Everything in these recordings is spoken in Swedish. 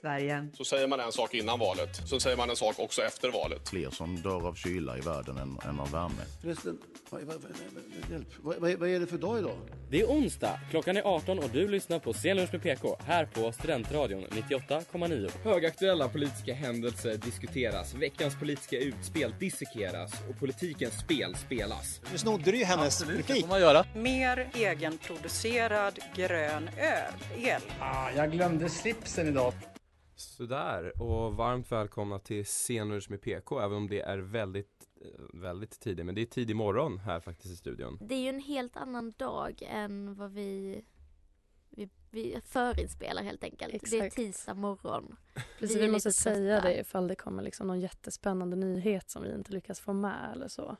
Sverige! Så säger man en sak innan valet, så säger man en sak också efter valet. Fler som dör av kyla i världen än, än av värme. Förresten, vad, vad, vad, hjälp. Vad, är det för dag idag? Det är onsdag, klockan är 18 och du lyssnar på Scenlunch med PK här på Studentradion 98,9. Högaktuella politiska händelser diskuteras, veckans politiska utspel dissekeras och politikens spel spelas. Nu snodde du ju hennes Absolut, replik. man göra. Mer egenproducerad grön öl. El. Ah, jag glömde slipsen idag. Sådär, och varmt välkomna till Scenlunch med PK, även om det är väldigt, eh, väldigt tidigt, men det är tidig morgon här faktiskt i studion. Det är ju en helt annan dag än vad vi, vi, vi förinspelar helt enkelt. Exakt. Det är tisdag morgon. Precis, är vi, måste säga det ifall det kommer liksom någon jättespännande nyhet som vi inte lyckas få med eller så.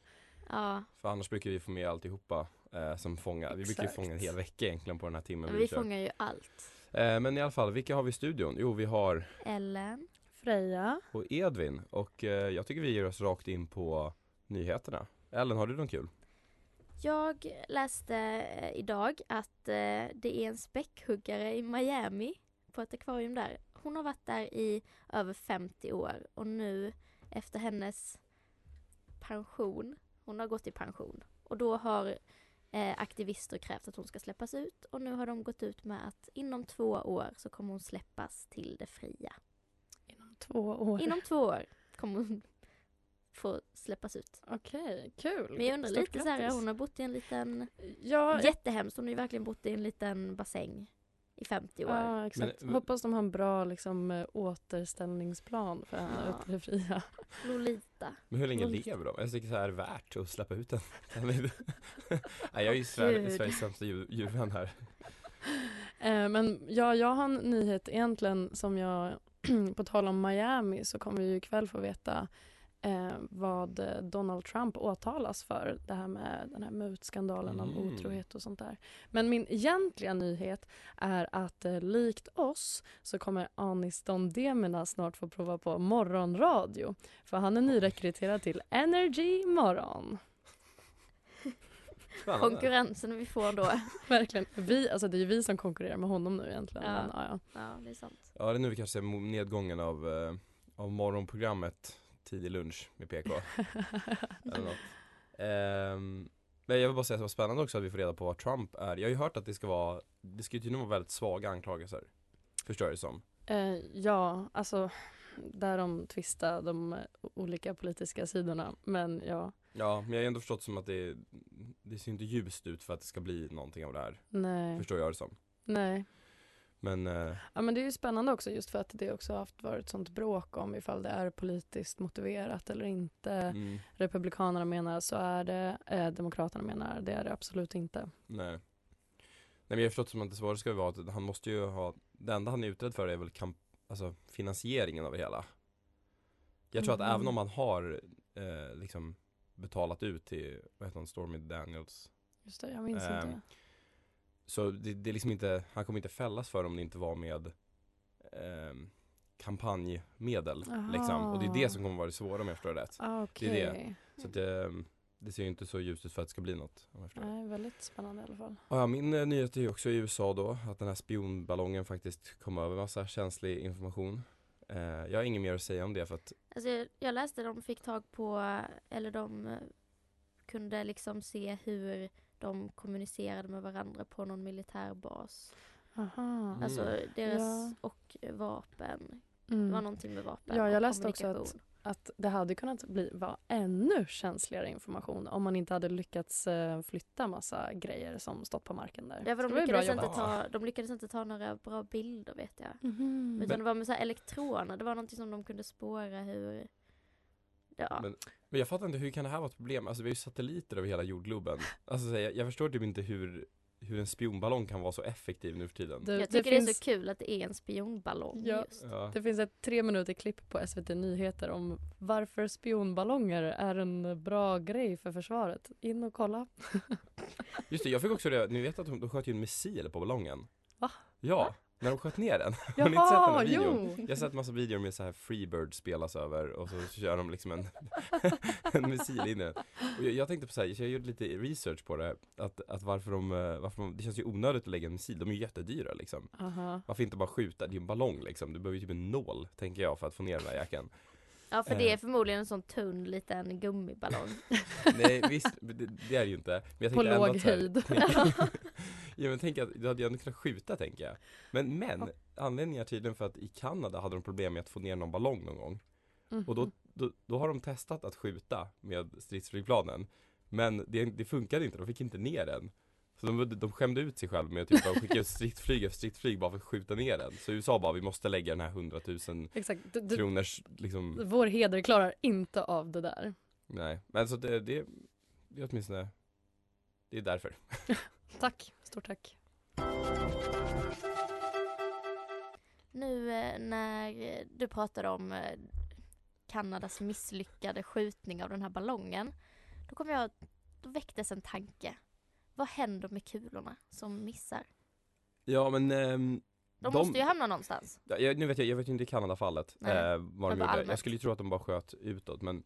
Ja, För annars brukar vi få med alltihopa eh, som fångar. Vi brukar fånga en hel vecka egentligen på den här timmen vi kör. fångar ju allt. Eh, men i alla fall, vilka har vi i studion? Jo, vi har Ellen. Freja? och Edvin och eh, jag tycker vi ger oss rakt in på nyheterna. Ellen, har du något kul? Jag läste eh, idag att eh, det är en späckhuggare i Miami på ett akvarium där. Hon har varit där i över 50 år och nu efter hennes pension, hon har gått i pension och då har eh, aktivister krävt att hon ska släppas ut och nu har de gått ut med att inom två år så kommer hon släppas till det fria. Inom två år. Inom två år kommer hon få släppas ut. Okej, kul. Men jag undrar Stort lite så här, hon har bott i en liten Ja, Jättehemskt, hon har ju verkligen bott i en liten bassäng i 50 år. Ja, exakt. Men- Hoppas de har en bra liksom, eh, återställningsplan för henne Ja. ut i det fria. Lolita. Men hur länge Lolita. lever de? Jag tycker så här är det värt att släppa ut den. Nej, jag är ju Gud. Sveriges sämsta djur- djurvän här. Eh, men ja, jag har en nyhet egentligen som jag, på tal om Miami så kommer vi ju ikväll få veta eh, vad Donald Trump åtalas för. Det här med den här mutskandalen om Mm. otrohet och sånt där. Men min egentliga nyhet är att eh, likt oss så kommer Anis Don Demina snart få prova på morgonradio. För han är nyrekryterad till Energy Morgon. Spännande. Konkurrensen vi får då. Verkligen. Vi, alltså det är ju vi som konkurrerar med honom nu egentligen. Ja. Men, ja, ja. Ja, det är sant. Ja, det är nu vi kanske ser nedgången av, eh, av morgonprogrammet Tidig lunch med PK. Eller något. Ehm, men jag vill bara säga att det var spännande också att vi får reda på vad Trump är. Jag har ju hört att det ska vara, det ska ju tydligen vara väldigt svaga anklagelser. Förstår jag det som. Eh, ja, alltså där de tvistar de olika politiska sidorna. Men ja, Ja, men jag har ändå förstått som att det, det ser inte ljust ut för att det ska bli någonting av det här. nej. Förstår jag det som. nej. Men eh, Ja, men det är ju spännande också just för att det också haft varit sånt bråk om ifall det är politiskt motiverat eller inte. mm, Republikanerna menar så är det, eh, Demokraterna menar det är det absolut inte. nej. Nej men jag har förstått som att det svåra ska vara att han måste ju ha, det enda han är utredd för är väl kamp, alltså finansieringen av det hela. Jag tror Mm. att även om man har eh, liksom betalat ut till, vad heter hon, Stormy Daniels Just det, jag minns Ehm, inte. Så det, det är liksom inte, han kommer inte fällas för om det inte var med ehm, kampanjmedel liksom. Och det är det som kommer vara det svåra om jag förstår det rätt. Ah, det är det. Så att, ehm, det ser ju inte så ljust ut för att det ska bli något om jag förstår. Nej, väldigt spännande i alla fall. Ja, min eh, nyhet är ju också i USA då, att den här spionballongen faktiskt kom över massa känslig information. Eh, jag har inget mer att säga om det för att, Alltså, jag- jag läste de fick tag på, eller de eh, kunde liksom se hur de kommunicerade med varandra på någon militärbas. Aha. Alltså Mm. deras Ja. och vapen. Det Mm. var någonting med vapen Ja, jag läste också att- att det hade kunnat bli, vara ännu känsligare information om man inte hade lyckats eh, flytta massa grejer som stått på marken där. Ja, för de det lyckades, inte jobbat. ta, de lyckades inte ta några bra bilder vet jag. Mhm. Utan det var med så här elektroner, det var någonting som de kunde spåra hur Ja, Men- men jag fattar inte, hur kan det här vara ett problem? Alltså vi har ju satelliter över hela jordgloben. Alltså så jag, jag förstår typ inte hur, hur en spionballong kan vara så effektiv nu för tiden. Det- jag det tycker det, är finns- så kul att det är en spionballong Ja. just. Ja. Det finns ett tre minuter klipp på SVT Nyheter om varför spionballonger är en bra grej för försvaret. In och kolla. Just det, jag fick också det, ni vet att de, de sköt ju en missil på ballongen? Va? Ja, När de sköt ner den. Har ni inte sett den Jaha, här videon? jo! Jag har sett massa videor med så här Freebird spelas över och så kör de liksom en, en missil in i den. Och jag, jag tänkte på så här, jag gjorde lite research på det, att, att varför de, eh, varför de, det känns ju onödigt att lägga en missil, de är ju jättedyra liksom. Aha. Varför inte bara skjuta, det är ju en ballong liksom, du behöver ju typ en nål, tänker jag, för att få ner den där jäkeln. Ja för det är Eh. förmodligen en sån tunn liten gummiballong. Nej visst, det, det är det ju inte. Men jag På låg här- höjd. ja men tänk att du hade ju ändå kunnat skjuta tänker jag. Men, men anledningen är tydligen för att i Kanada hade de problem med att få ner någon ballong någon gång. Och då, Mhm. då, då har de testat att skjuta med stridsflygplanen. Men det, det funkade inte, de fick inte ner den. Så de, de skämde ut sig själv med att typ skicka ut stridsflyg efter stridsflyg bara för att skjuta ner den. Så USA bara, vi måste lägga den här 100 000 Exakt. Du, du, kronors liksom, vår heder klarar inte av det där. nej. Men så det, det, det är åtminstone, det är därför. Tack, stort tack. Nu eh, när du pratade om eh, Kanadas misslyckade skjutning av den här ballongen. Då kom jag, då väcktes en tanke. Vad händer med kulorna som missar? Ja men ehm, De, måste ju hamna någonstans. Ja, jag, nu vet jag, jag vet ju inte i Kanada-fallet eh, vad de gjorde. Jag skulle ju tro att de bara sköt utåt men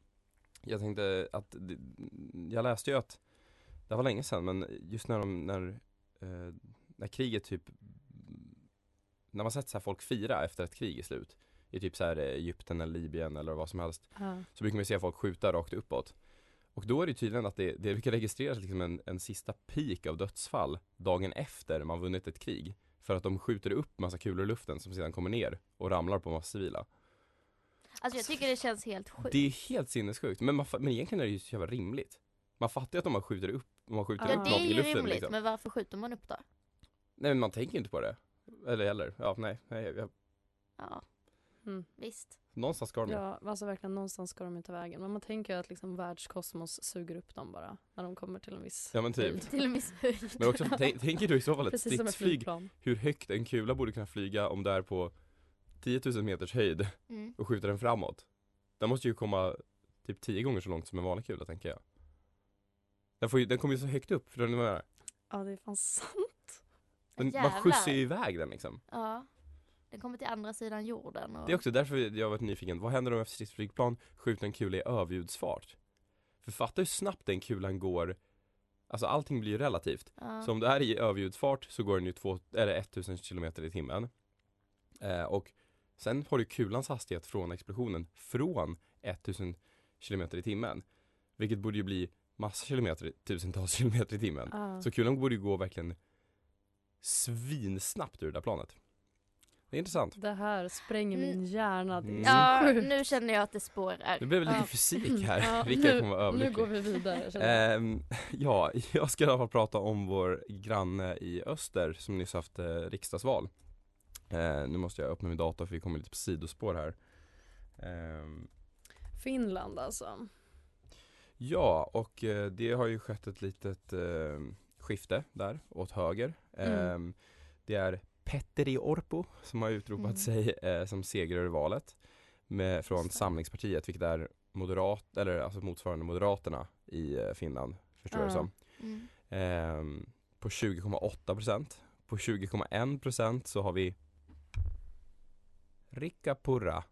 jag tänkte att, jag läste ju att, det var länge sedan men just när de, när, eh, när kriget typ, när man sett så folk fira efter ett krig är slut i typ så här eh, Egypten eller Libyen eller vad som helst Ja. så brukar man se folk skjuta rakt uppåt. Och då är det tydligen att det, det brukar registreras liksom en, en sista peak av dödsfall dagen efter man vunnit ett krig. För att de skjuter upp massa kulor i luften som sedan kommer ner och ramlar på massa civila. Alltså jag tycker det känns helt sjukt. Det är helt sinnessjukt, men, man, men egentligen är det ju så jävla rimligt. Man fattar ju att om man skjuter upp, man skjuter Ja, upp det något är i ju luften rimligt, liksom. men varför skjuter man upp då? Nej men man tänker ju inte på det. Eller heller, ja nej, nej jag, Ja, Mm. visst. någonstans ska de ju. Ja, alltså verkligen någonstans ska de ju ta vägen. Men man tänker ju att liksom världskosmos suger upp dem bara när de kommer till en viss Ja men typ. höjd. Till och med höjd. Men också, tänk, tänker du i så fall ett stridsflyg, hur högt en kula borde kunna flyga om det är på 10 000 meters höjd Mm. och skjuter den framåt. Den måste ju komma typ 10 gånger så långt som en vanlig kula tänker jag. Den, får ju, den kommer ju så högt upp, för den, är, Ja, det är fan sant. den, man Jävlar. skjutsar ju iväg den liksom. Ja. Den kommer till andra sidan jorden. Och... Det är också därför jag har varit nyfiken, vad händer om ett stridsflygplan skjuter en kula i överljudsfart? För fatta hur snabbt den kulan går, alltså allting blir ju relativt. Ja. Så om det är i överljudsfart så går den ju två, eller 1000 km i timmen. Eh, och sen har du kulans hastighet från explosionen från 1000 km i timmen. Vilket borde ju bli massa kilometer, tusentals kilometer i timmen. Ja. Så kulan borde ju gå verkligen svinsnabbt ur det där planet. Det är intressant. Det här spränger min Mm. hjärna. Det är Mm. Ja, sjukt. nu känner jag att det spårar. Det blev väl lite Ja. fysik här, Ja, Rickard nu- kommer vara Nu överlycklig. går vi vidare. jag. Ehm, ja, jag ska i alla fall prata om vår granne i öster som nyss haft eh, riksdagsval. Eh, nu måste jag öppna min dator för vi kommer lite på sidospår här. Ehm, Finland alltså. Ja, och eh, det har ju skett ett litet eh, skifte där åt höger. Mm. Ehm, det är Petteri Orpo som har utropat Mm. sig eh, som segrare i valet med, från. Samlingspartiet, vilket är moderat, eller alltså motsvarande Moderaterna i Finland, förstår jag det som. Mm. Ehm, på 20,8 procent. På 20,1 procent så har vi Rikka Purra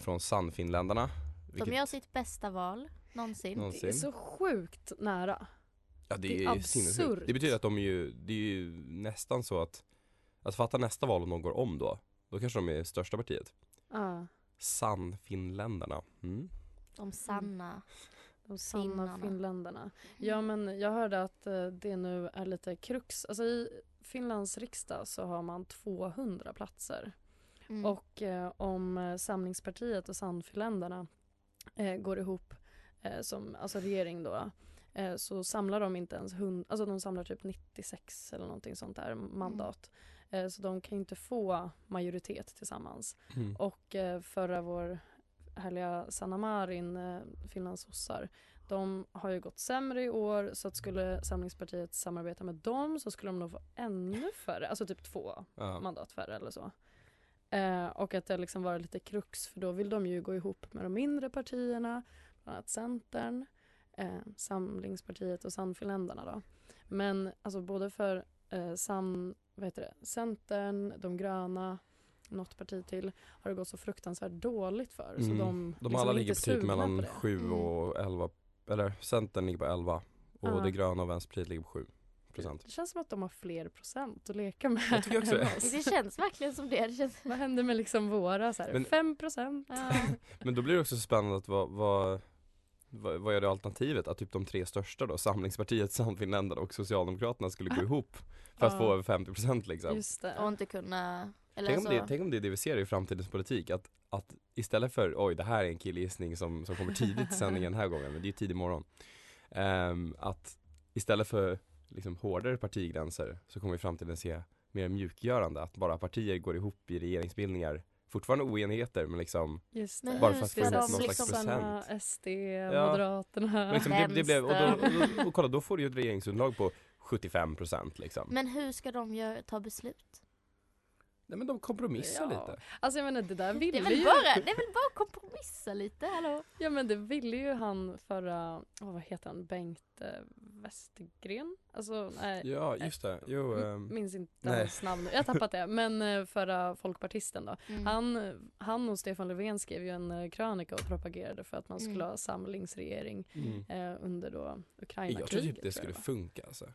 från Sannfinländarna. Vilket, gör sitt bästa val någonsin. Någonsin. Det är så sjukt nära. ja, det det är är ju sinnessjukt. absurt. Det betyder att de är ju, det är ju nästan så att, att fatta nästa val om de går om då, då kanske de är största partiet. Ja. Sannfinländarna. Mm. De sanna. De sanna Finnarna. finländarna. Ja men jag hörde att eh, det nu är lite krux. Alltså i Finlands riksdag så har man 200 platser. Mm. Och eh, om eh, Samlingspartiet och Sannfinländarna eh, går ihop eh, som alltså regering då eh, så samlar de inte ens hund, alltså de samlar typ 96 eller någonting sånt där mandat. Eh, så de kan ju inte få majoritet tillsammans. Mm. Och eh, förra vår härliga Sanna Marin, eh, Finlands sossar, de har ju gått sämre i år så att skulle Samlingspartiet samarbeta med dem så skulle de nog få ännu färre, alltså typ två Ja. mandat färre eller så. Eh, och att det liksom var lite krux för då vill de ju gå ihop med de mindre partierna, bland annat Centern, eh, Samlingspartiet och Sannfinländarna då. Men alltså både för eh, sam, vad heter det, Centern, de gröna, något parti till har det gått så fruktansvärt dåligt för. Så Mm. de, de liksom alla ligger på typ mellan på det. 7 Mm. och 11, eller Centern ligger på 11 och Ja. det gröna och Vänsterpartiet ligger på 7 procent. Det känns som att de har fler procent att leka med. Jag tycker också det. Det känns verkligen som det. det känns... Vad händer med liksom våra så här, Men- 5 procent? Ja. Men då blir det också spännande att vad, vad, vad, är det alternativet? Att typ de tre största då, Samlingspartiet, Sannfinländarna och Socialdemokraterna skulle gå ihop för att Ja. få över 50% liksom. Just det. Och inte kunna... Eller Tänk om, alltså, det, tänk om det är det vi ser i framtidens politik, att, att istället för oj det här är en killgissning som, som kommer tidigt i sändningen den här gången, men det är ju tidig morgon. Ehm, att istället för liksom hårdare partigränser så kommer vi i framtiden se mer mjukgörande, att bara partier går ihop i regeringsbildningar, fortfarande oenigheter men liksom det. bara för att få de någon slags liksom- procent. SD, Moderaterna. Men liksom det, det blev, och, då, och, då, och kolla då får du ju ett regeringsunderlag på 75% liksom. Men hur ska de göra, ta beslut? Nej men de kompromissar Ja. lite. Alltså jag menar det där Det ville är, väl ju... bara, det är väl bara kompromissa lite, hallå? Ja men det ville ju han förra, åh, vad heter han, Bengt eh, Westergren? Alltså nej. Ja just det, jo ehm, Minns inte nej. hans namn nu. Jag har tappat det. Men eh, förra folkpartisten då. Mm. Han, han och Stefan Löfven skrev ju en eh, krönika och propagerade för att man skulle Mm. ha samlingsregering mm. eh, under då Jag Ukraina-kriget. tror typ det skulle jag, funka alltså.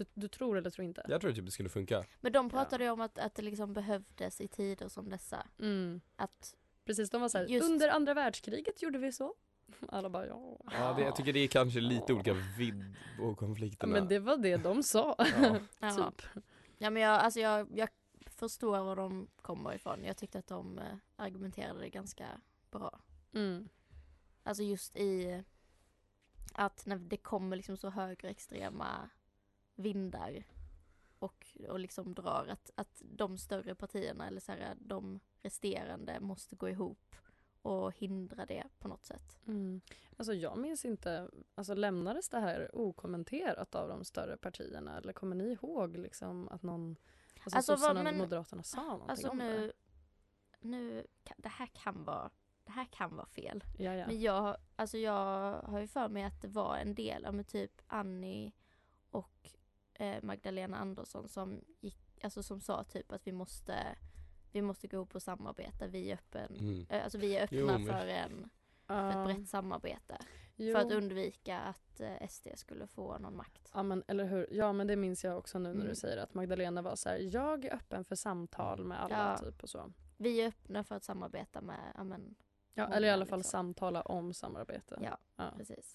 Du, du tror eller tror inte? Jag tror typ det skulle funka. Men de pratade ju om att, att det liksom behövdes i tider som dessa. Mm. Att, Precis, de var såhär, Just- under andra världskriget gjorde vi så. Alla bara ja. Ja, det, jag tycker det är kanske lite Ja. olika vidd på Ja, konflikterna. Men det var det de sa. Ja. ja. typ. ja men jag, alltså jag, jag förstår var de kommer ifrån. Jag tyckte att de eh, argumenterade ganska bra. Mm. Alltså just i att när det kommer liksom så högerextrema vindar och, och liksom drar att, att de större partierna eller så här, de resterande måste gå ihop och hindra det på något sätt. Mm. Alltså jag minns inte, alltså lämnades det här okommenterat av de större partierna eller kommer ni ihåg liksom att någon, alltså, Alltså, sossarna men- moderaterna sa någonting Alltså om nu, nu, ka- det här kan vara, det här kan vara fel. det? Ja, ja. Men jag, alltså jag har ju för mig att det var en del, ja men typ Annie och Magdalena Andersson som gick, alltså som sa typ att vi måste, vi måste gå ihop och samarbeta, vi är öppen, Mm. eh, alltså vi är öppna Jo, men- för, en, för ett brett samarbete. Jo. För att undvika att eh, SD skulle få någon makt. Ja men eller hur, ja men det minns jag också nu när Mm. du säger att Magdalena var så här, jag är öppen för samtal med alla Ja. typ och så. Vi är öppna för att samarbeta med, ja men Ja, eller i alla fall liksom. samtala om samarbete. Ja. Ja. precis.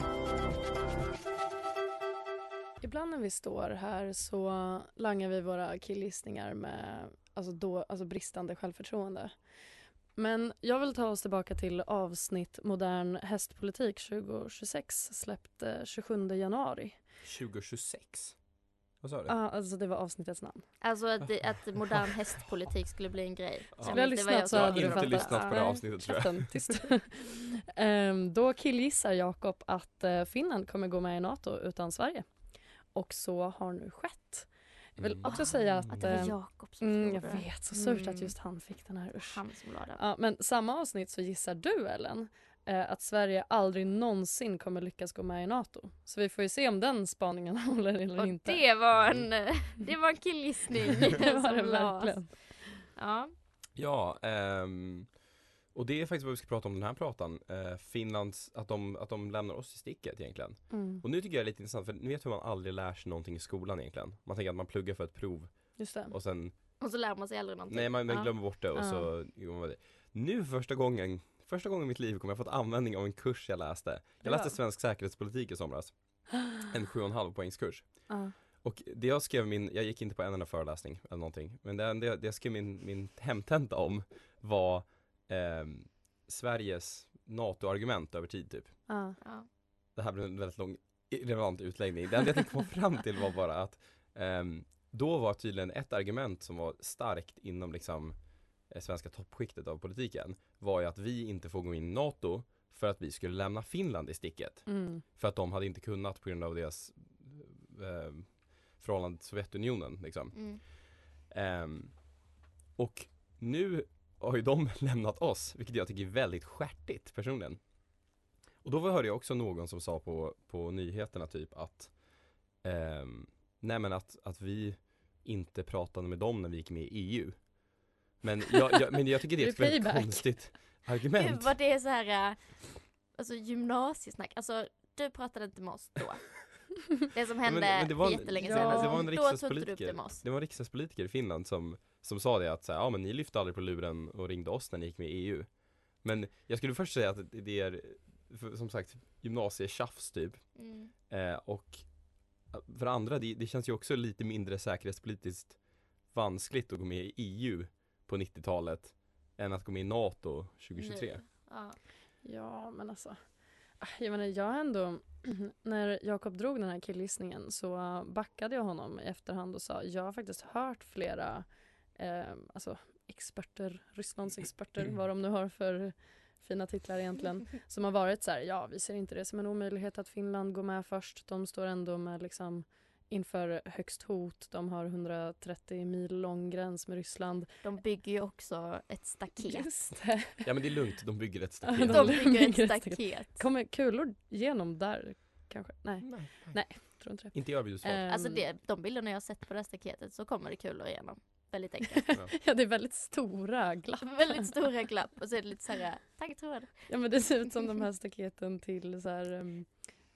Ibland när vi står här så langar vi våra killgissningar med alltså då, alltså bristande självförtroende. Men jag vill ta oss tillbaka till avsnitt Modern hästpolitik 2026 släppt eh, 27 januari. 2026? Vad sa du? Ja, alltså det var avsnittets namn. Alltså att, det, att modern hästpolitik skulle bli en grej. Ja. Skulle jag Det var lyssnat så Jag har hade du inte fattat. lyssnat på det avsnittet, tror jag. tyst. Ehm, då killgissar Jakob att eh, Finland kommer gå med i NATO utan Sverige. Och så har nu skett. Jag vill Mm. också säga Att att... det var eh, Jakob som Mm, jag vet, så surt att Mm. just han fick den här. Usch. Han som den. Ja, men samma avsnitt så gissar du Ellen eh, att Sverige aldrig någonsin kommer lyckas gå med i NATO. Så vi får ju se om den spaningen håller eller Och inte. det var en, eh, det var en killgissning. det var det verkligen. Ja. Ja, ehm, och det är faktiskt vad vi ska prata om den här pratan. Eh, Finlands, att de, att de lämnar oss i sticket egentligen. Mm, Och nu tycker jag det är lite intressant, för ni vet hur man aldrig lär sig någonting i skolan egentligen. Man tänker att man pluggar för ett prov just det. och sen, Och så lär man sig aldrig någonting. nej man, man glömmer bort det och så. Nu för första gången, första gången i mitt liv kommer jag fått användning av en kurs jag läste. Jag läste svensk säkerhetspolitik i somras. En 7,5 poängskurs. Ja. Och det jag skrev min, jag gick inte på en enda föreläsning eller någonting, men det, det, det jag skrev min, min hemtenta om var ehm, Sveriges NATO-argument över tid typ. Ja. Ja. Det här blev en väldigt lång irrelevant utläggning. Det enda jag tänkte komma fram till var bara att ehm, då var tydligen ett argument som var starkt inom liksom eh, svenska toppskiktet av politiken var ju att vi inte får gå in i NATO för att vi skulle lämna Finland i sticket. Mm. För att de hade inte kunnat på grund av deras eh, förhållande till Sovjetunionen liksom. Mm. Ehm, och nu har ju de lämnat oss, vilket jag tycker är väldigt skärtigt personligen. Och då hörde jag också någon som sa på, på nyheterna typ att ehm, Nej men att, att vi inte pratade med dem när vi gick med i EU. Men jag, jag, men jag tycker det är ett Det väldigt konstigt Gud argument. vad det är så här, äh, alltså gymnasiesnack. Alltså du pratade inte med oss då. Det som Ja, hände men- men det var för jättelänge ja, sedan. det var en det riksdagspolitiker, oss. det var en riksdagspolitiker i Finland som, som sa det att så här, ja men ni lyfte aldrig på luren och ringde oss när ni gick med i EU. Men jag skulle först säga att det är, för, som sagt, gymnasietjafs typ. Mm. Eh, och för det andra, det, det känns ju också lite mindre säkerhetspolitiskt vanskligt att gå med i EU på 90-talet än att gå med i NATO 2023. Nu. Ja. Ja, men alltså. ah, Jag menar, jag ändå, när Jakob drog den här killgissningen så backade jag honom i efterhand och sa, jag har faktiskt hört flera, eh, alltså experter, Rysslands experter, vad de nu har för fina titlar egentligen, som har varit så här, ja vi ser inte det som en omöjlighet att Finland går med först, de står ändå med liksom inför högst hot, de har 130 mil lång gräns med Ryssland. De bygger ju också ett staket. Ja men det är lugnt, de bygger ett staket. De bygger ett staket. Kommer kulor genom där kanske? Nej, Nej, nej, tror inte det. Inte i Örbyhusfart. Ehm, Alltså det, de bilderna jag har sett på det här staketet så kommer det kulor igenom. Väldigt enkelt. ja, det är väldigt stora glapp. Väldigt stora glapp och så är det lite såhär taggtråd. Ja men det ser ut som de här staketen till så här, um,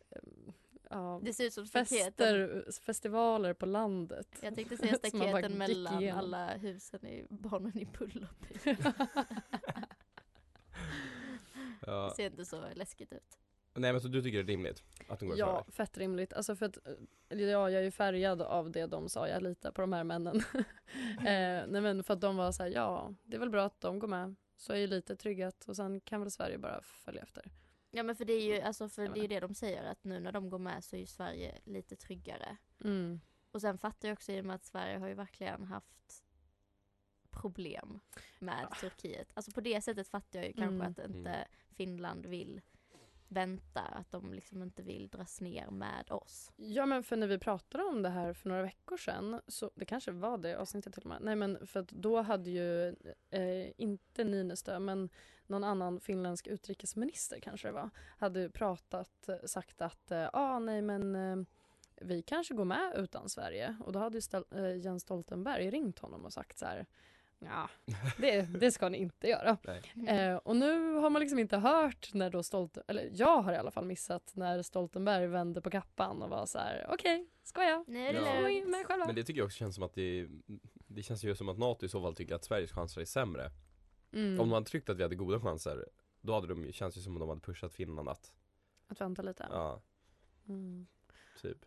um, ja, Det ser ut som fester, festivaler på landet. Jag tänkte säga staketen mellan igenom. alla husen i barnen i Bullerby. Ja. Det ser inte så läskigt ut. Nej men så du tycker det är rimligt att de går Ja, fett rimligt. Alltså för att, ja, jag är ju färgad av det de sa, jag litar på de här männen. eh, nej men för att de var så här, ja, det är väl bra att de går med, så är ju lite tryggat och sen kan väl Sverige bara följa efter. Ja men för det är ju, alltså för det är det de säger att nu när de går med så är ju Sverige lite tryggare. Mm. Och sen fattar jag också i och med att Sverige har ju verkligen haft problem med Turkiet. Alltså på det sättet fattar jag ju kanske Mm. att inte Mm. Finland vill vänta, att de liksom inte vill dras ner med oss. Ja men för när vi pratade om det här för några veckor sedan, så det kanske var det avsnittet till och med. Nej men för att då hade ju, eh, inte Niinistö men någon annan finländsk utrikesminister kanske det var, hade pratat, sagt att eh, ja ah, nej men eh, vi kanske går med utan Sverige. Och då hade ju Stel- eh, Jens Stoltenberg ringt honom och sagt så här Ja, det, det ska ni inte göra. Nej. Eh, och nu har man liksom inte hört när då Stolte, eller jag har i alla fall missat när Stoltenberg vände på kappan och var så här: okej, skoja. Nu är det Ja. Med själva. Men det tycker jag också känns som att det Det känns ju som att NATO i så fall tycker att Sveriges chanser är sämre Mm. Om de hade tyckt att vi hade goda chanser Då hade de ju, känns det som att de hade pushat Finland att Att vänta lite. Ja, Mm. typ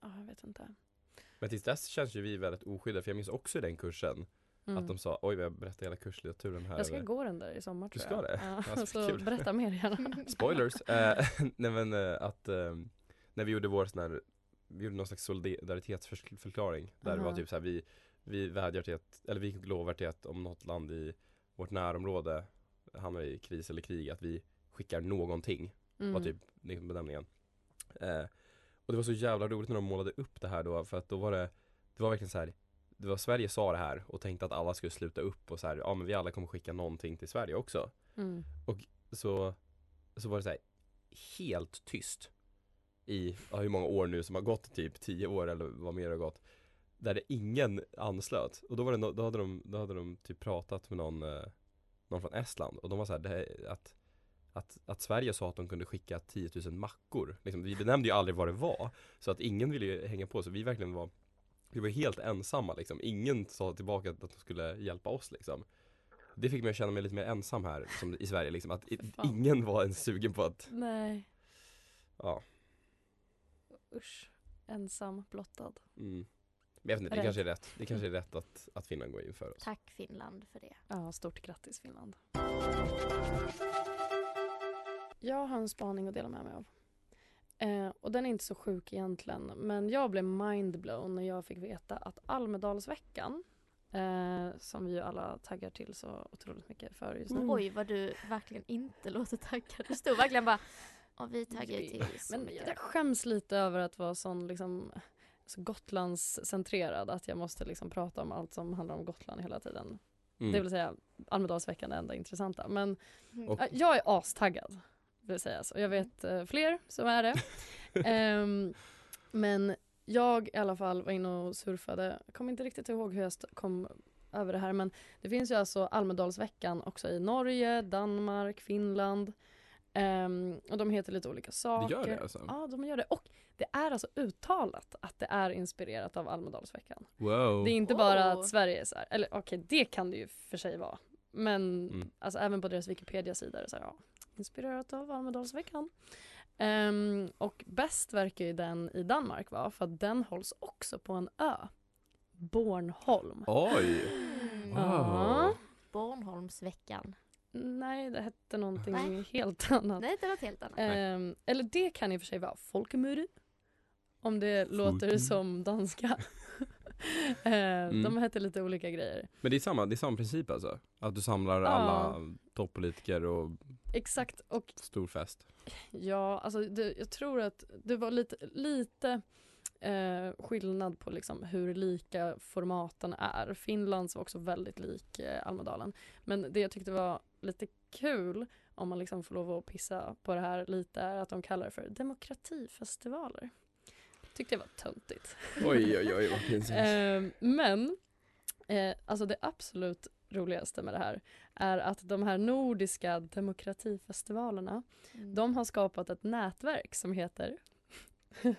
Ja, jag vet inte. Men tills dess känns ju vi väldigt oskyddade för jag minns också i den kursen Mm. Att de sa, oj jag berättade hela kurslitteraturen här jag ska gå den där i sommar Du tror ska jag. det? Ja, Ja, så så kul. berätta mer gärna. Spoilers! eh, nej men eh, att eh, När vi gjorde vår sån här Vi gjorde någon slags solidaritetsförklaring Där det var typ så här, vi Vi vädjar till att, eller vi lovar till att om något land i Vårt närområde Hamnar i kris eller krig att vi skickar någonting Mm. Var typ liksom benämningen eh, Och det var så jävla roligt när de målade upp det här då för att då var det Det var verkligen så här Det var Sverige sa det här och tänkte att alla skulle sluta upp och så här, ja men vi alla kommer skicka någonting till Sverige också Mm. så, så var det så här helt tyst i, ja, hur många år nu som har gått, typ 10 år eller vad mer har gått Där det ingen anslöt och då var det, no, då hade de, då hade de typ pratat med någon, eh, någon från Estland och de var så här, det att att, att Sverige sa att de kunde skicka 10 000 mackor liksom, Vi benämnde ju aldrig vad det var Så att ingen ville ju hänga på så vi verkligen var Vi var helt ensamma liksom, ingen sa tillbaka att de skulle hjälpa oss liksom Det fick mig att känna mig lite mer ensam här som i Sverige liksom, att ingen var ens sugen på att, Nej, ja usch. Ensam, blottad. mm. Men jag vet inte, det Rädd. kanske är rätt, det kanske är rätt att, att Finland går in för oss Tack Finland för det. Ja, stort grattis Finland. Jag har en spaning att dela med mig av. Eh, och den är inte så sjuk egentligen, men jag blev mindblown när jag fick veta att Almedalsveckan, eh, som vi ju alla taggar till så otroligt mycket för just nu. Oj vad du verkligen inte låter taggad. Du stod verkligen bara, och vi taggar till så Men mycket. jag skäms lite över att vara sån liksom så Gotlandscentrerad, att jag måste liksom prata om allt som handlar om Gotland hela tiden. mm. Det vill säga Almedalsveckan är det enda intressanta. Men Mm. Och- jag är astaggad, vill sägas. Och jag vet eh, fler som är det. Ehm, men jag i alla fall var inne och surfade, jag kommer inte riktigt ihåg hur jag kom över det här men det finns ju alltså Almedalsveckan också i Norge, Danmark, Finland. Ehm, och de heter lite olika saker. Det gör det alltså? Ja, de gör det. Och det är alltså uttalat att det är inspirerat av Almedalsveckan. Wow. Det är inte bara Oh. att Sverige är så här, eller okej det kan det ju för sig vara. Men Mm. alltså även på deras Wikipedia-sida är det så här, ja, inspirerat av Almedalsveckan. Ehm, och bäst verkar ju den i Danmark vara för att den hålls också på en ö. Bornholm. Oj! Mm. Ja. Bornholmsveckan. Nej, det hette någonting Nej. helt annat. Det något helt annat. Ehm, eller det kan i och för sig vara Folkemøde. Om det låter Folkemøde. som danska. Ehm, De hette lite olika grejer. Men det är samma, det är samma princip alltså? Att du samlar Ja. alla toppolitiker och Exakt, och stor fest? ja, alltså det, jag tror att det var lite, lite eh, skillnad på liksom hur lika formaten är. Finlands var också väldigt lik eh, Almedalen. Men det jag tyckte var lite kul, om man liksom får lov att pissa på det här lite, är att de kallar det för demokratifestivaler. Tyckte jag var töntigt. Oj oj oj vad pinsamt. Eh, men, eh, alltså det absolut roligaste med det här är att de här nordiska demokratifestivalerna, Mm. de har skapat ett nätverk som heter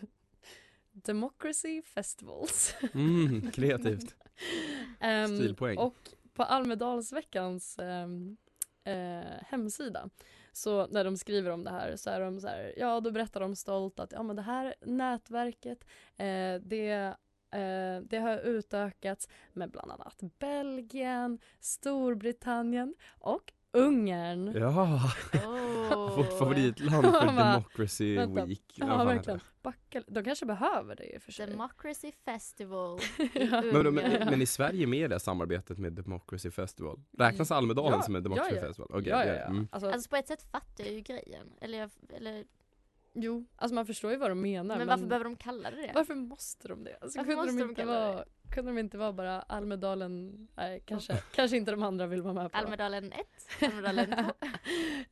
Democracy Festivals. Mm, kreativt. Ehm, Stilpoäng. Och på Almedalsveckans ehm, eh, hemsida så när de skriver om det här så är de så här, ja då berättar de stolt att ja men det här nätverket eh, det det har utökats med bland annat Belgien, Storbritannien och Ungern. Ja, Oh. vårt favoritland för Democracy vänta. Week. Ja, verkligen. Backa, de kanske behöver det och för sig. Democracy Festival i Ja. Men, men, men i Sverige är med i det samarbetet med Democracy Festival? Räknas Almedalen Ja, som en Democracy ja, ja. Festival? Okej, ja, ja, ja. Mm. Alltså, Alltså på ett sätt fattar jag ju grejen. Eller, jag, eller jo, alltså man förstår ju vad de menar. men varför behöver de kalla det det? Varför måste de det? Alltså, Varför kunde, måste de de inte det vara, kunde de inte vara bara Almedalen, nej kanske, kanske inte de andra vill vara med på. Almedalen 1, Almedalen 2.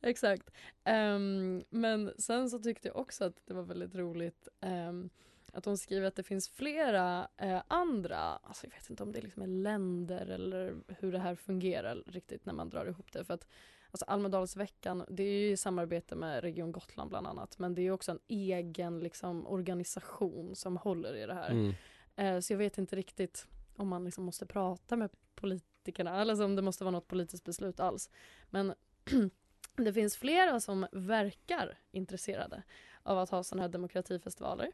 Exakt. Ehm, men sen så tyckte jag också att det var väldigt roligt ehm, att hon skriver att det finns flera eh, andra, alltså jag vet inte om det liksom är länder eller hur det här fungerar riktigt när man drar ihop det. För att alltså Almedalsveckan, det är ju i samarbete med Region Gotland bland annat, men det är också en egen liksom, organisation som håller i det här. Mm. Eh, så jag vet inte riktigt om man liksom måste prata med politikerna eller om det måste vara något politiskt beslut alls. Men det finns flera som verkar intresserade av att ha sådana här demokratifestivaler.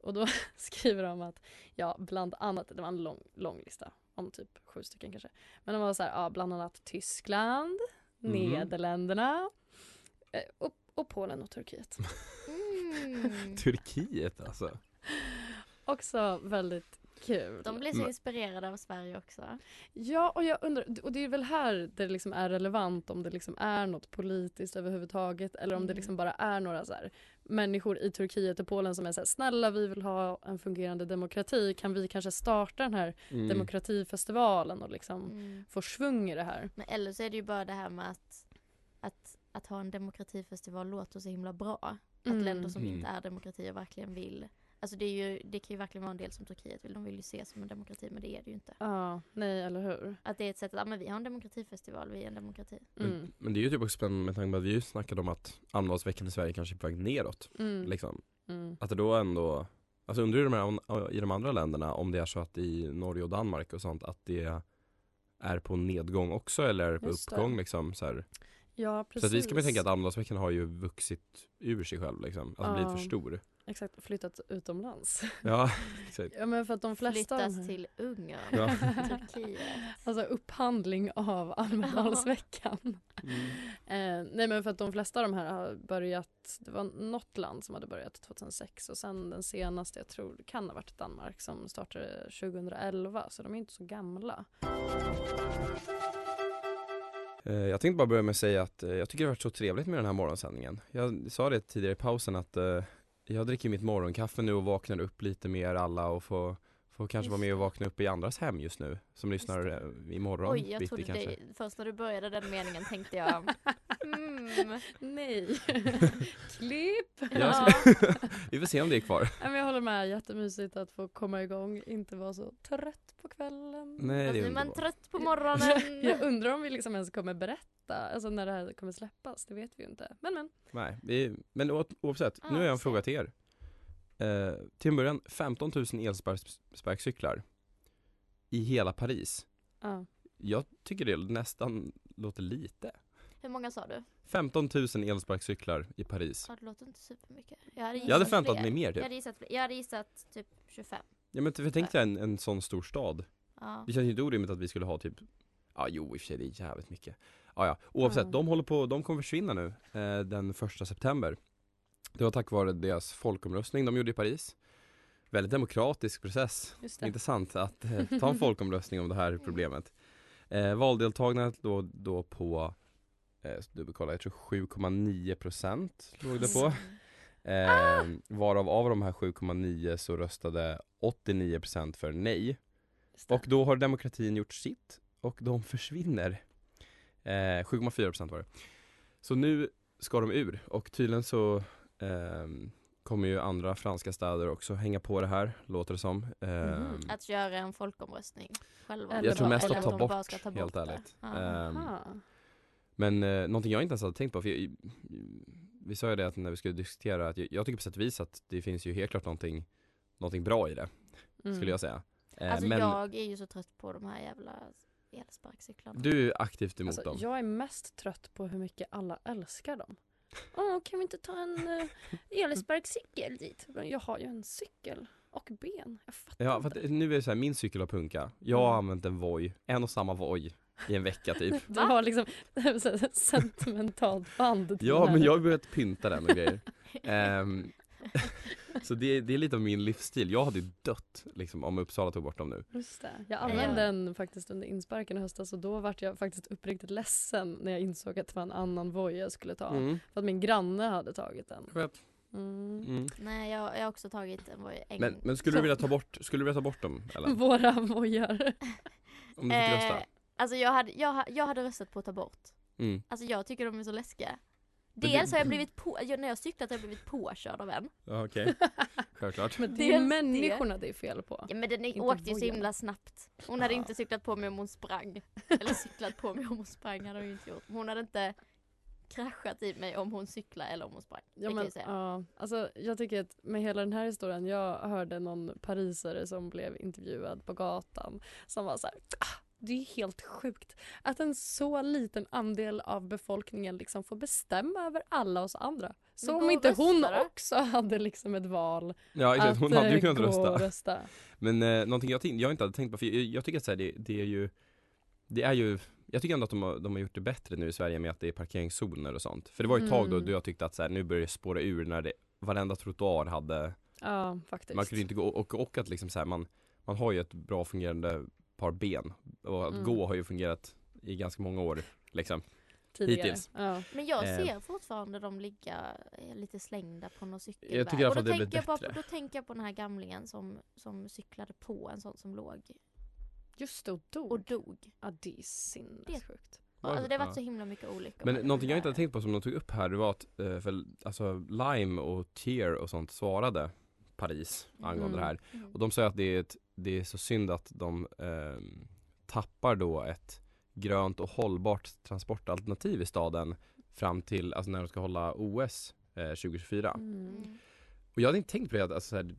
Och då skriver de att, ja bland annat, det var en lång, lång lista om typ sju stycken kanske. Men de var så här, ja bland annat Tyskland, Mhm. Nederländerna eh, och, och Polen och Turkiet. Mm. Turkiet alltså? Också väldigt kul. De blir så inspirerade av Sverige också. Ja, och jag undrar, och det är väl här det liksom är relevant om det liksom är något politiskt överhuvudtaget eller om det Mm. liksom bara är några så här människor i Turkiet och Polen som är så här, snälla vi vill ha en fungerande demokrati, kan vi kanske starta den här Mm. demokratifestivalen och liksom Mm. få svung i det här. Men eller så är det ju bara det här med att, att, att ha en demokratifestival låter så himla bra. Att Mm. länder som Mm. inte är demokratier verkligen vill. Alltså det, är ju, det kan ju verkligen vara en del som Turkiet vill. De vill ju se som en demokrati men det är det ju inte. Ja, nej eller hur. Att det är ett sätt att, ja men vi har en demokratifestival, vi är en demokrati. Mm. Men, men det är ju typ också spännande med tanke på att vi ju snackade om att Almedalsveckan i Sverige kanske är på väg neråt. Mm. Liksom. Mm. Att det då ändå, alltså undrar de här, i de andra länderna om det är så att i Norge och Danmark och sånt att det är på nedgång också eller är det på Just det. uppgång liksom så här. Ja, precis. Så att vi ska väl tänka att Almedalsveckan har ju vuxit ur sig själv liksom, alltså blivit Ja. för stor. Exakt, flyttat utomlands. Ja, exakt. ja men för att de flesta Flyttas till Ungern, Ja. Turkiet. Alltså upphandling av Almedalsveckan. Mm. Eh, nej men för att de flesta av de här har börjat, det var något land som hade börjat 2006 och sen den senaste, jag tror det kan ha varit Danmark som startade 2011 så de är inte så gamla. Eh, Jag tänkte bara börja med att säga att eh, jag tycker det har varit så trevligt med den här morgonsändningen. Jag sa det tidigare i pausen att eh, jag dricker mitt morgonkaffe nu och vaknar upp lite mer alla och får, får kanske vara med och vakna upp i andras hem just nu som lyssnar eh, imorgon Oj, jag trodde kanske. det, först när du började den meningen tänkte jag Mm. Nej. Klipp! Ja, Vi får se om det är kvar. Men jag håller med, jättemysigt att få komma igång, inte vara så trött på kvällen. Nej, det är blir man trött på morgonen. Jag undrar om vi liksom ens kommer berätta, alltså när det här kommer släppas, det vet vi ju inte. Men men. Nej, vi, men oavsett, nu har jag en fråga till er. Eh, till en början, 15 000 elsparkcyklar i hela Paris. Ja. Jag tycker det nästan låter lite. Hur många sa du? 15 000 elsparkcyklar i Paris. Ja, det låter inte supermycket. Jag hade, Jag hade förväntat fler. mig mer, typ. Jag hade gissat, jag hade gissat typ 25. Ja men för tänk dig en, en sån stor stad. Ja. Det känns ju inte orimligt att vi skulle ha typ Ja jo i och för sig det är jävligt mycket Ja ja, oavsett, Ja. de håller på, de kommer försvinna nu eh, den första september Det var tack vare deras folkomröstning de gjorde i Paris. Väldigt demokratisk process, intressant att eh, ta en folkomröstning om det här problemet. Eh, Valdeltagandet då, då på eh, dubbelkolla, jag tror 7,9 procent låg det på. Eh, varav av de här 7,9 så röstade 89% för nej. Och då har demokratin gjort sitt och de försvinner. Eh, 7,4% var det. Så nu ska de ur och tydligen så ehm, kommer ju andra franska städer också hänga på det här, låter det som. Ehm, Att göra en folkomröstning själva. Eller jag tror mest att ta bort, ta helt bort det. ärligt. Aha. men eh, någonting jag inte ens hade tänkt på, för jag, vi sa ju det att när vi skulle diskutera, att jag, jag tycker på sätt och vis att det finns ju helt klart någonting, någonting bra i det, Mm. skulle jag säga. Eh, Alltså men jag är ju så trött på de här jävla elsparkcyklarna. du är aktivt emot Alltså, dem. jag är mest trött på hur mycket alla älskar dem. Åh, kan vi inte ta en uh, elsparkcykel dit? Jag har ju en cykel och ben. Jag fattar Ja, för inte. att nu är det så här, min cykel har punka. Jag har Mm. använt en Voi, en och samma Voi i en vecka typ. Du har liksom sentimentalt band Ja men jag har börjat pynta den och grejer. Ehm, så det, det är lite av min livsstil. Jag hade ju dött liksom om Uppsala tog bort dem nu. Just det. Jag använde den faktiskt under insparken i höstas och då vart jag faktiskt uppriktigt ledsen när jag insåg att det var en annan Voi jag skulle ta. Mm. För att min granne hade tagit den. Jag vet. Mm. Mm. Nej jag, jag har också tagit en Voi en Men, men skulle du vilja ta bort, skulle du vilja ta bort dem eller? Våra vojar. Om du fick rösta? Eh, Alltså jag hade, jag, jag hade röstat på att ta bort. Mm. Alltså jag tycker de är så läskiga. Dels har jag blivit på, när jag cyklat har jag blivit påkörd av en. Ja okej, självklart. Men det är människorna det är fel på. Ja men den Inte åkte ju så himla snabbt. Hon hade Ja. inte cyklat på mig om hon sprang. Eller cyklat på mig om hon sprang hade hon inte gjort. Hon hade inte kraschat i mig om hon cyklade eller om hon sprang. Ja, men, jag ja, alltså, jag tycker att med hela den här historien, jag hörde någon parisare som blev intervjuad på gatan som var så här, ah, det är helt sjukt att en så liten andel av befolkningen liksom får bestämma över alla oss andra. Så om inte hon också hade liksom ett val Ja exakt, hon hade ju eh, kunnat rösta. rösta. Men eh, någonting jag, jag inte hade tänkt på, för jag, jag tycker att så här, det, det är ju Det är ju Jag tycker ändå att de har, de har gjort det bättre nu i Sverige med att det är parkeringszoner och sånt För det var ju ett tag då, Mm. då jag tyckte att så här, nu börjar det spåra ur när det Varenda trottoar hade Ja, faktiskt. Man kunde inte gå, och, och att liksom så här, man Man har ju ett bra fungerande par ben Och att Mm. gå har ju fungerat i ganska många år liksom Tidigare. Hittills Ja. Men jag Eh. ser fortfarande dem ligga eh, lite slängda på någon cykelväg. Jag tycker i alla Och fall då det blir tänker jag bara bättre. på, Då tänker jag på den här gamlingen som, som cyklade på en sån som låg Just det, och dog. och dog. Ja, det är sinnessjukt. Alltså det har varit Ja. så himla mycket olyckor. Men någonting jag inte hade tänkt på som de tog upp här, det var att eh, för, alltså, Lime och Tier och sånt svarade Paris angående Mm. det här. Mm. Och de säger att det är, ett, det är så synd att de ehm, tappar då ett grönt och hållbart transportalternativ i staden fram till, alltså när de ska hålla OS eh, 2024. Mm. Och jag hade inte tänkt på det, att, alltså, så här,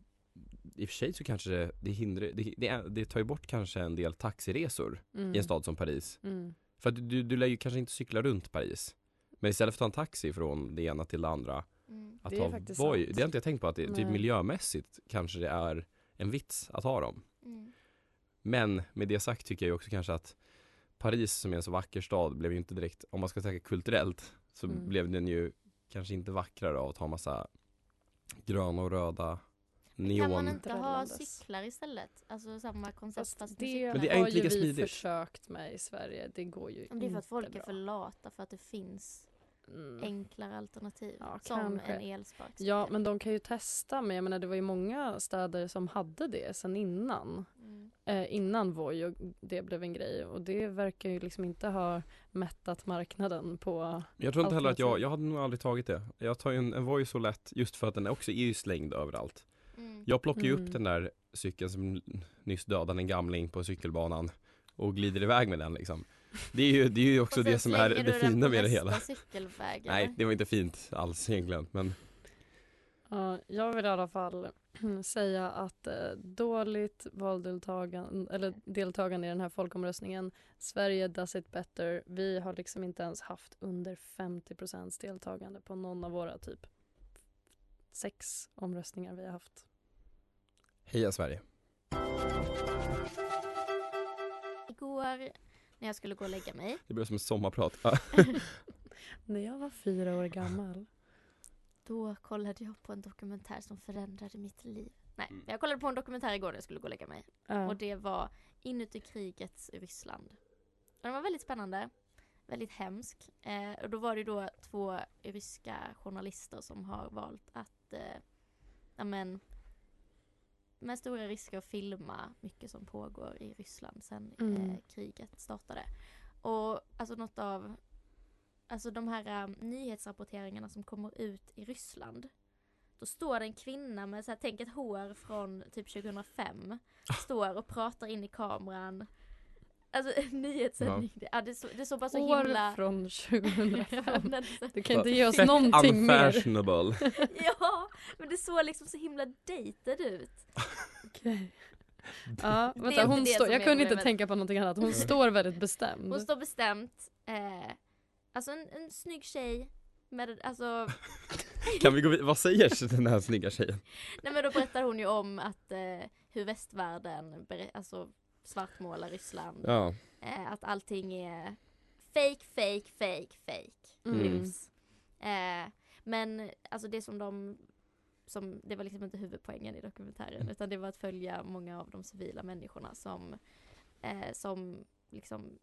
i och för sig så kanske det, det hindrar, det, det, det tar ju bort kanske en del taxiresor Mm. i en stad som Paris. Mm. För att du, du lär ju kanske inte cykla runt Paris. Men istället för att ta en taxi från det ena till det andra, Mm. att Det är ha Voi, det har inte jag tänkt på att det, typ miljömässigt kanske det är en vits att ha dem. Mm. Men med det sagt tycker jag ju också kanske att Paris som är en så vacker stad blev ju inte direkt, om man ska tänka kulturellt, så Mm. blev den ju kanske inte vackrare av att ha massa gröna och röda neon. Kan man inte ha cyklar istället? Alltså samma koncept Fast fast, med det, cyklar. Men det är har inte lika ju vi smidigt. försökt med i Sverige. Det går ju Men det är för att inte folk bra. är för lata för att det finns Mm. enklare alternativ. Ja, som kanske. en elsparkcykel. Ja, men de kan ju testa. Men jag menar, det var ju många städer som hade det sen innan. Mm. Eh, innan Voi och det blev en grej. Och det verkar ju liksom inte ha mättat marknaden på Jag tror inte heller att jag, jag hade nog aldrig tagit det. Jag tar ju en, en Voi så lätt just för att den också är ju slängd överallt. Mm. Jag plockar ju Mm. upp den där cykeln som nyss dödade en gamling på cykelbanan och glider iväg med den liksom. Det är ju, det är ju också det som är det fina med det hela. cykelväg, Nej, det var inte fint alls egentligen men Ja, jag vill i alla fall säga att eh, dåligt valdeltagande eller deltagande i den här folkomröstningen Sverige does it better. Vi har liksom inte ens haft under 50% deltagande på någon av våra typ sex omröstningar vi har haft. heja Sverige. Igår när jag skulle gå och lägga mig Det blir som ett sommarprat. När jag var fyra år gammal. Då kollade jag på en dokumentär som förändrade mitt liv. Nej, Mm. jag kollade på en dokumentär igår när jag skulle gå och lägga mig. Ja. Och det var Inuti krigets Ryssland. Och den var väldigt spännande. Väldigt hemsk. Eh, och då var det då två ryska journalister som har valt att eh, ja, men, med stora risker att filma mycket som pågår i Ryssland sen Mm. eh, kriget startade. Och alltså något av Alltså de här um, nyhetsrapporteringarna som kommer ut i Ryssland. Då står det en kvinna med så här, tänk ett hår från typ 2005. Står och pratar in i kameran. Alltså en nyhetssändning. Ja. Ja, det, så, det såg bara så År himla... från Ja, 2005. men så- Du kan inte ge oss Fett någonting mer. unfashionable. ja, men det såg liksom så himla dated ut. Okej. Ja, Det är vänta, hon står, jag kunde inte tänka på någonting annat. Hon står väldigt bestämd. Hon står bestämt. Eh, alltså en, en snygg tjej. Med, alltså, Kan vi gå vidare? Vad säger den här snygga tjejen? nej men då berättar hon ju om att eh, hur västvärlden alltså, svartmålar Ryssland. Ja. Eh, att allting är fake, fake, fake, fake Mm. news. Eh, men alltså det som de som, det var liksom inte huvudpoängen i dokumentären utan det var att följa många av de civila människorna som eh, som liksom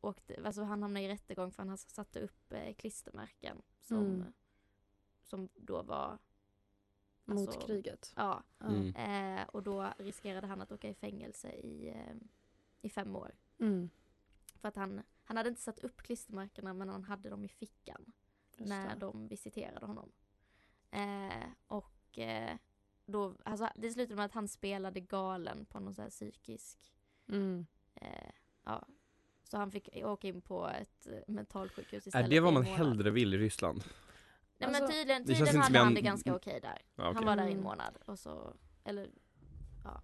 åkte, alltså han hamnade i rättegång för han satte upp eh, klistermärken som, Mm. som då var Mot alltså, kriget. Ja. Mm. Eh, och då riskerade han att åka i fängelse i, eh, i fem år. Mm. För att han, han hade inte satt upp klistermärkena men han hade dem i fickan Just när det. de visiterade honom. Eh, och eh, då, alltså, det slutade med att han spelade galen på någon sån här psykisk, Mm. eh, ja. Så han fick åka in på ett mentalsjukhus Är istället det vad man hellre vill i Ryssland? Nej Alltså, men tydligen, känns tydligen inte hade han en- det ganska okej där. Ja, Han okej. var där i en Mm. månad och så, eller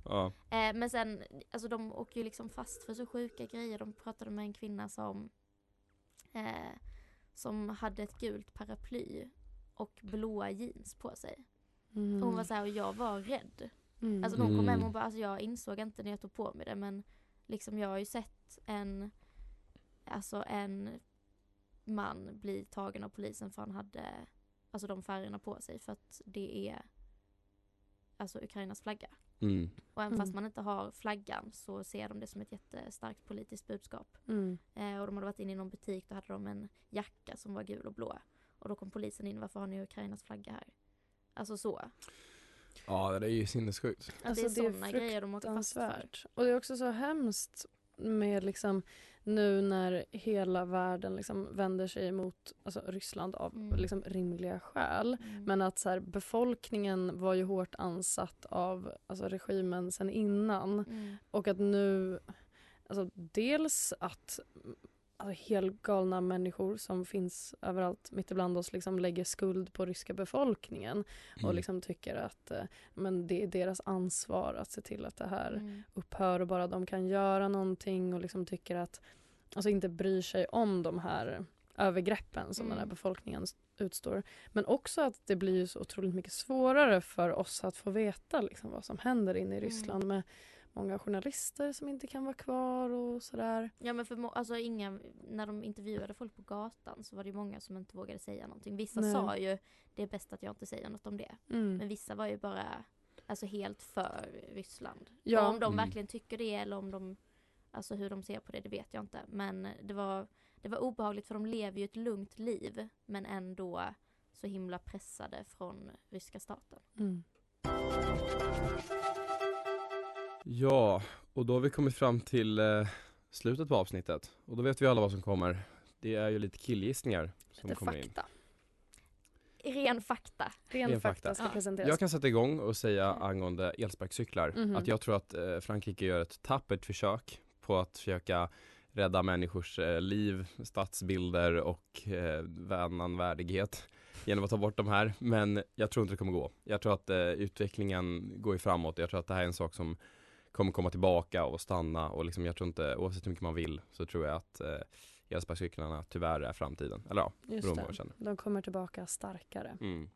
Ja. Eh, men sen, alltså de åker ju liksom fast för så sjuka grejer. De pratade med en kvinna som eh, som hade ett gult paraply och blåa jeans på sig. Mm. Och hon var så här, och jag var rädd. Mm. Alltså hon kom hem, Mm. hon bara, alltså jag insåg inte när jag tog på mig det men liksom jag har ju sett en, alltså en man bli tagen av polisen för han hade, alltså de färgerna på sig för att det är alltså Ukrainas flagga. Mm. Och även fast Mm. man inte har flaggan så ser de det som ett jättestarkt politiskt budskap. Mm. Eh, och de hade varit inne i någon butik, då hade de en jacka som var gul och blå. Och då kom polisen in, varför har ni Ukrainas flagga här? Alltså så. Ja, det är ju sinnessjukt. Alltså, det är sådana grejer de åker fast för. Och det är också så hemskt med liksom nu när hela världen liksom vänder sig mot alltså, Ryssland av Mm. liksom rimliga skäl. Mm. Men att så här, befolkningen var ju hårt ansatt av alltså, regimen sen innan. Mm. Och att nu, alltså dels att alltså, helt galna människor som finns överallt mitt ibland oss liksom lägger skuld på ryska befolkningen och Mm. liksom tycker att eh, men det är deras ansvar att se till att det här Mm. upphör och bara de kan göra någonting och liksom tycker att, alltså inte bryr sig om de här övergreppen som den här Mm. befolkningen utstår. Men också att det blir så otroligt mycket svårare för oss att få veta liksom vad som händer inne i Mm. Ryssland med många journalister som inte kan vara kvar och sådär. Ja men för alltså inga, när de intervjuade folk på gatan så var det många som inte vågade säga någonting. Vissa Nej. sa ju det är bäst att jag inte säger något om det. Mm. Men vissa var ju bara alltså helt för Ryssland. Ja. Och om de Mm. verkligen tycker det eller om de Alltså hur de ser på det, det vet jag inte. Men det var, det var obehagligt för de lever ju ett lugnt liv men ändå så himla pressade från ryska staten. Mm. Ja, och då har vi kommit fram till eh, slutet på avsnittet. Och då vet vi alla vad som kommer. Det är ju lite killgissningar som Lite kommer in. fakta. Ren fakta. Ren, Ren fakta, fakta. ska Ja. presenteras. Jag kan sätta igång och säga angående elsparkcyklar Mhm. att jag tror att eh, Frankrike gör ett tappert försök på att försöka rädda människors eh, liv, stadsbilder och eh, annan värdighet genom att ta bort de här. Men jag tror inte det kommer gå. Jag tror att eh, utvecklingen går ju framåt. Jag tror att det här är en sak som kommer komma tillbaka och stanna och liksom jag tror inte, oavsett hur mycket man vill så tror jag att eh, elsparkcyklarna tyvärr är framtiden. Eller ja, Just det. känner. De kommer tillbaka starkare. Mm.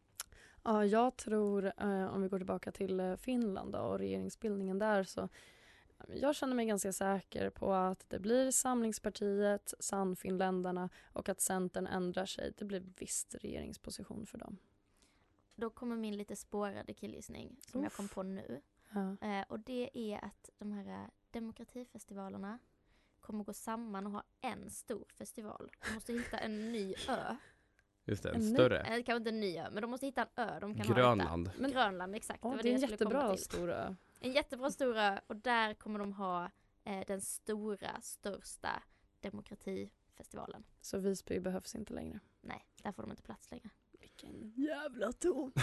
Ja, jag tror, eh, om vi går tillbaka till eh, Finland då, och regeringsbildningen där så jag känner mig ganska säker på att det blir Samlingspartiet, Sannfinländarna och att Centern ändrar sig. Det blir visst regeringsposition för dem. Då kommer min lite spårade killgissning som jag Uff. kom på nu. Ja. Eh, och det är att de här eh, demokratifestivalerna kommer gå samman och ha en stor festival. De måste hitta en ny ö. Just det, en, En större. Eller kanske inte en ny ö, men de måste hitta en ö de kan ha Grönland. detta. Grönland, exakt. Ja, det var det är en jättebra stor ö. En jättebra stor ö och där kommer de ha eh, den stora, största demokratifestivalen. Så Visby behövs inte längre. Nej, där får de inte plats längre. Vilken jävla ton.